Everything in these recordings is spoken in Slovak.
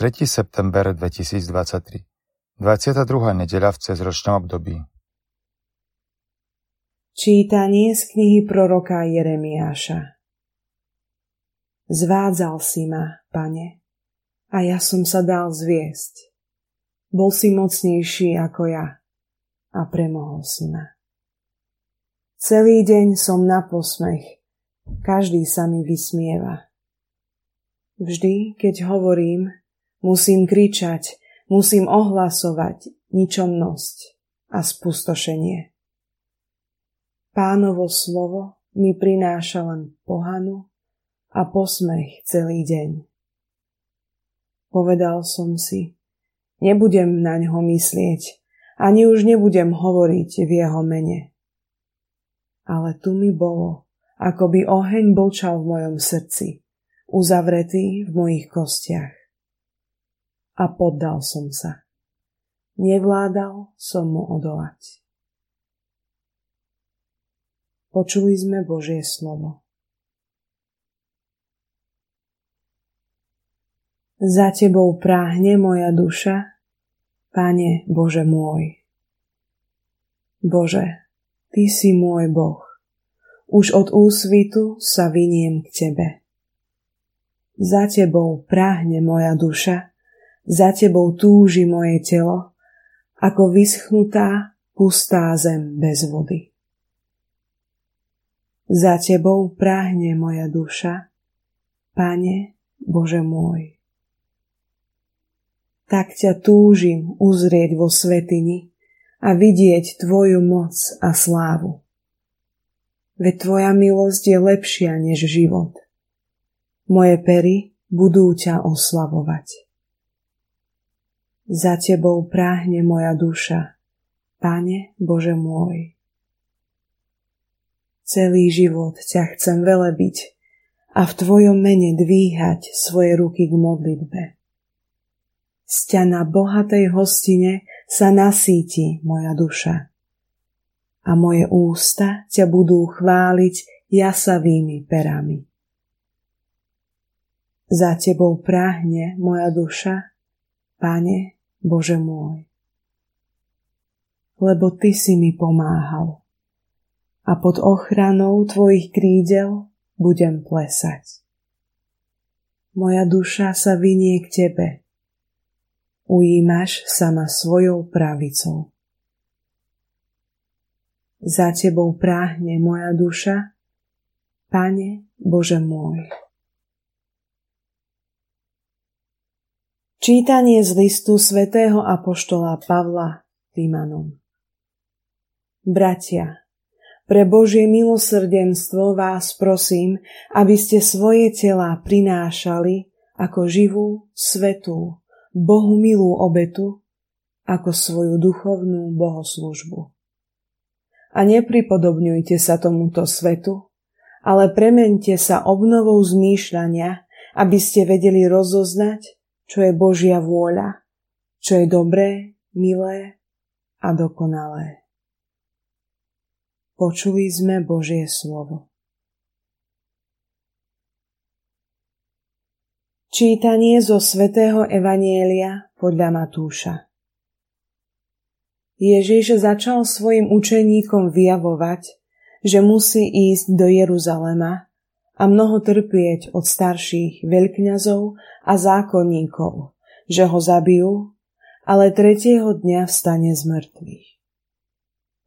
3. september 2023 22. nedeľa v cezročnom období Čítanie z knihy proroka Jeremiáša Zvádzal si ma, pane, a ja som sa dal zviesť. Bol si mocnejší ako ja a premohol si ma. Celý deň som na posmech, každý sa mi vysmieva. Vždy, keď hovorím, Musím kričať, musím ohlasovať ničomnosť a spustošenie. Pánovo slovo mi prináša len pohanu a posmech celý deň. Povedal som si, nebudem na ňo myslieť, ani už nebudem hovoriť v jeho mene. Ale tu mi bolo, ako by oheň bolčal v mojom srdci, uzavretý v mojich kostiach a poddal som sa. Nevládal som mu odolať. Počuli sme Božie slovo. Za tebou práhne moja duša, Pane Bože môj. Bože, Ty si môj Boh. Už od úsvitu sa viniem k Tebe. Za Tebou práhne moja duša, za tebou túži moje telo, ako vyschnutá, pustá zem bez vody. Za tebou práhne moja duša, Pane Bože môj. Tak ťa túžim uzrieť vo svetini a vidieť Tvoju moc a slávu. Veď Tvoja milosť je lepšia než život. Moje pery budú ťa oslavovať. Za tebou práhne moja duša, Pane Bože môj. Celý život ťa chcem velebiť a v Tvojom mene dvíhať svoje ruky k modlitbe. Z ťa na bohatej hostine sa nasíti moja duša a moje ústa ťa budú chváliť jasavými perami. Za tebou práhne moja duša, Pane Bože môj. Lebo Ty si mi pomáhal a pod ochranou Tvojich krídel budem plesať. Moja duša sa vynie k Tebe. Ujímaš sa ma svojou pravicou. Za Tebou práhne moja duša, Pane Bože môj. Čítanie z listu svätého Apoštola Pavla Tímanom Bratia, pre Božie milosrdenstvo vás prosím, aby ste svoje tela prinášali ako živú, svetú, Bohu milú obetu, ako svoju duchovnú bohoslužbu. A nepripodobňujte sa tomuto svetu, ale premente sa obnovou zmýšľania, aby ste vedeli rozoznať, čo je Božia vôľa, čo je dobré, milé a dokonalé. Počuli sme Božie slovo. Čítanie zo svätého Evanielia podľa Matúša Ježiš začal svojim učeníkom vyjavovať, že musí ísť do Jeruzalema a mnoho trpieť od starších veľkňazov a zákonníkov, že ho zabijú, ale tretieho dňa vstane z mŕtvych.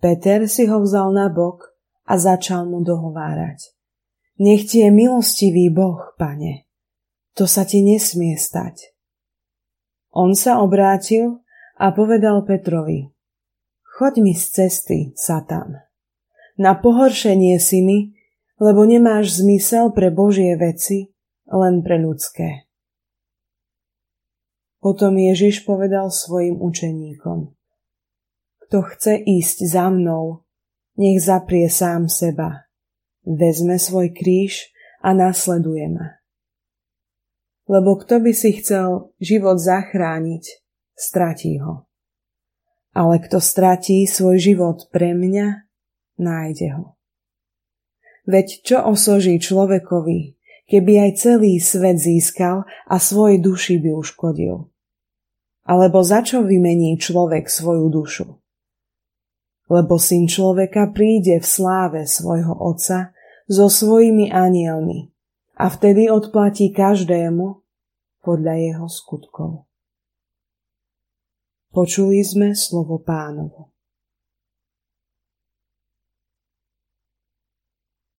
Peter si ho vzal na bok a začal mu dohovárať. Nech ti je milostivý Boh, pane. To sa ti nesmie stať. On sa obrátil a povedal Petrovi, choď mi z cesty, Satan. Na pohoršenie si mi, lebo nemáš zmysel pre Božie veci, len pre ľudské. Potom Ježiš povedal svojim učeníkom, kto chce ísť za mnou, nech zaprie sám seba, vezme svoj kríž a nasleduje ma. Lebo kto by si chcel život zachrániť, stratí ho. Ale kto stratí svoj život pre mňa, nájde ho. Veď čo osoží človekovi, keby aj celý svet získal a svojej duši by uškodil. Alebo za čo vymení človek svoju dušu? Lebo syn človeka príde v sláve svojho otca so svojimi anielmi a vtedy odplatí každému podľa jeho skutkov. Počuli sme slovo pánovo.